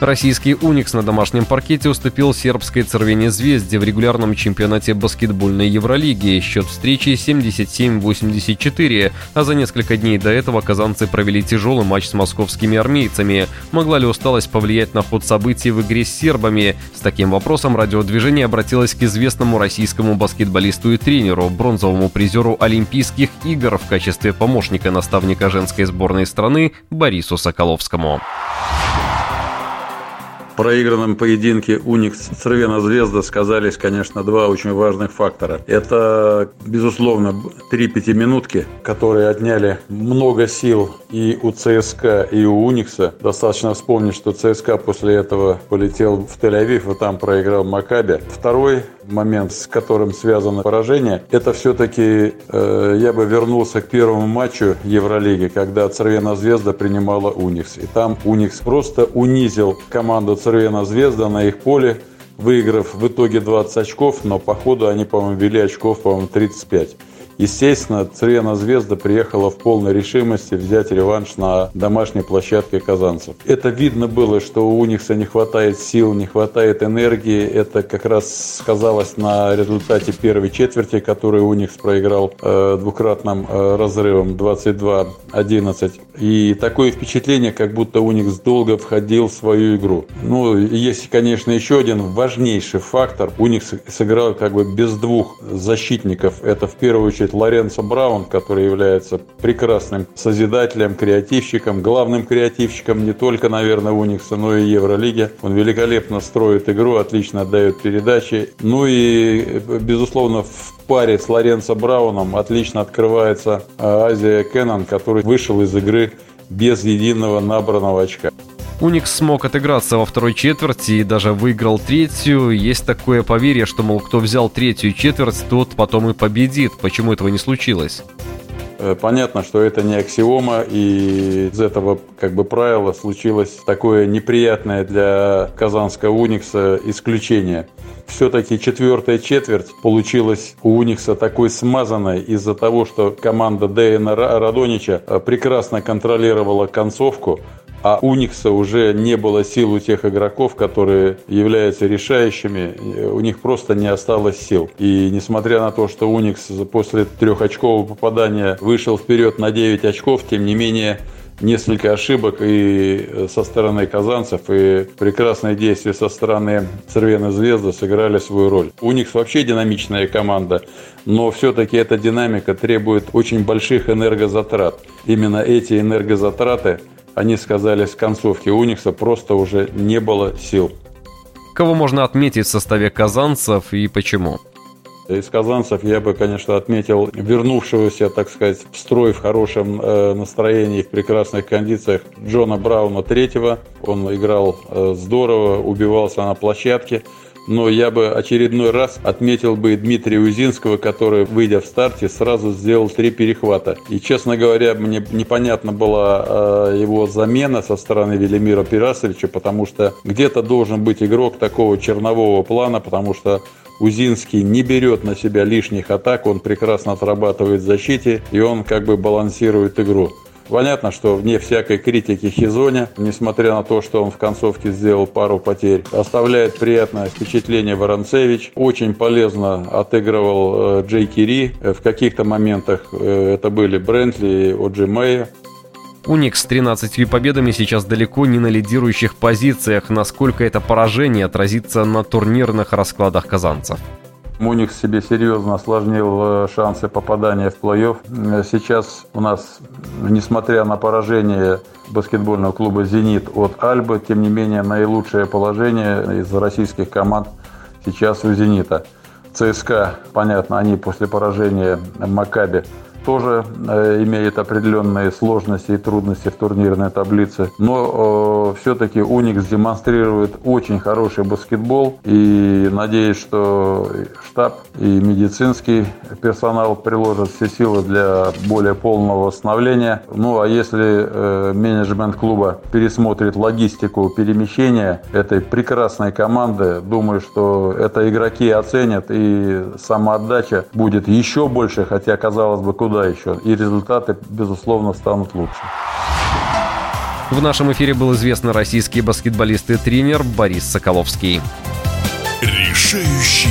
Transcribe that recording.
Российский «Уникс» на домашнем паркете уступил сербской «Цервене Звезде» в регулярном чемпионате баскетбольной Евролиги. Счет встречи 77-84, а за несколько дней до этого казанцы провели тяжелый матч с московскими армейцами. Могла ли усталость повлиять на ход событий в игре с сербами? С таким вопросом радиодвижение обратилось к известному российскому баскетболисту и тренеру, бронзовому призеру Олимпийских игр в качестве помощника наставника женской сборной страны Борису Соколовскому проигранном поединке Уникс Цервена Звезда сказались, конечно, два очень важных фактора. Это, безусловно, три пятиминутки, которые отняли много сил и у ЦСКА, и у Уникса. Достаточно вспомнить, что ЦСКА после этого полетел в Тель-Авив и там проиграл Макаби. Второй момент, с которым связано поражение, это все-таки э, я бы вернулся к первому матчу Евролиги, когда Цервена Звезда принимала Уникс. И там Уникс просто унизил команду Цервена Звезда на их поле, выиграв в итоге 20 очков, но по ходу они, по-моему, вели очков, по-моему, 35. Естественно, Црена Звезда приехала в полной решимости взять реванш на домашней площадке казанцев. Это видно было, что у Уникса не хватает сил, не хватает энергии. Это как раз сказалось на результате первой четверти, которую Уникс проиграл э, двукратным э, разрывом 22-11. И такое впечатление, как будто Уникс долго входил в свою игру. Ну, есть, конечно, еще один важнейший фактор. Уникс сыграл как бы без двух защитников. Это в первую очередь сказать, Лоренцо Браун, который является прекрасным созидателем, креативщиком, главным креативщиком не только, наверное, Уникса, но и Евролиги. Он великолепно строит игру, отлично отдает передачи. Ну и, безусловно, в паре с Лоренцо Брауном отлично открывается а, Азия Кеннон, который вышел из игры без единого набранного очка. Уникс смог отыграться во второй четверти и даже выиграл третью. Есть такое поверье, что, мол, кто взял третью четверть, тот потом и победит. Почему этого не случилось? Э, понятно, что это не аксиома, и из этого как бы правила случилось такое неприятное для казанского Уникса исключение. Все-таки четвертая четверть получилась у Уникса такой смазанной из-за того, что команда Дэйна Радонича э, прекрасно контролировала концовку, а у Уникса уже не было сил у тех игроков, которые являются решающими, у них просто не осталось сил. И несмотря на то, что Уникс после трехочкового попадания вышел вперед на 9 очков, тем не менее несколько ошибок и со стороны казанцев, и прекрасные действия со стороны Цервена Звезды сыграли свою роль. У них вообще динамичная команда, но все-таки эта динамика требует очень больших энергозатрат. Именно эти энергозатраты они сказались в концовке Уникса, просто уже не было сил. Кого можно отметить в составе казанцев и почему? Из казанцев я бы, конечно, отметил вернувшегося, так сказать, в строй в хорошем э, настроении, в прекрасных кондициях Джона Брауна третьего. Он играл э, здорово, убивался на площадке но я бы очередной раз отметил бы Дмитрия Узинского, который, выйдя в старте, сразу сделал три перехвата. И, честно говоря, мне непонятна была э, его замена со стороны Велимира Пирасовича, потому что где-то должен быть игрок такого чернового плана, потому что Узинский не берет на себя лишних атак, он прекрасно отрабатывает в защите, и он как бы балансирует игру. Понятно, что вне всякой критики Хизоня, несмотря на то, что он в концовке сделал пару потерь, оставляет приятное впечатление Воронцевич. Очень полезно отыгрывал э, Джей Кири. Э, в каких-то моментах э, это были Брентли и Оджи Мэйя. Уникс с 13 победами сейчас далеко не на лидирующих позициях. Насколько это поражение отразится на турнирных раскладах казанцев? Муних себе серьезно осложнил э, шансы попадания в плей-офф. Э, сейчас у нас, несмотря на поражение баскетбольного клуба «Зенит» от «Альбы», тем не менее наилучшее положение из российских команд сейчас у «Зенита». ЦСКА, понятно, они после поражения «Макаби» тоже э, имеет определенные сложности и трудности в турнирной таблице. Но все-таки Уникс демонстрирует очень хороший баскетбол. И надеюсь, что штаб и медицинский персонал приложат все силы для более полного восстановления. Ну а если э, менеджмент клуба пересмотрит логистику перемещения этой прекрасной команды, думаю, что это игроки оценят и самоотдача будет еще больше, хотя казалось бы, куда еще. И результаты, безусловно, станут лучше. В нашем эфире был известный российский баскетболист и тренер Борис Соколовский. Решающий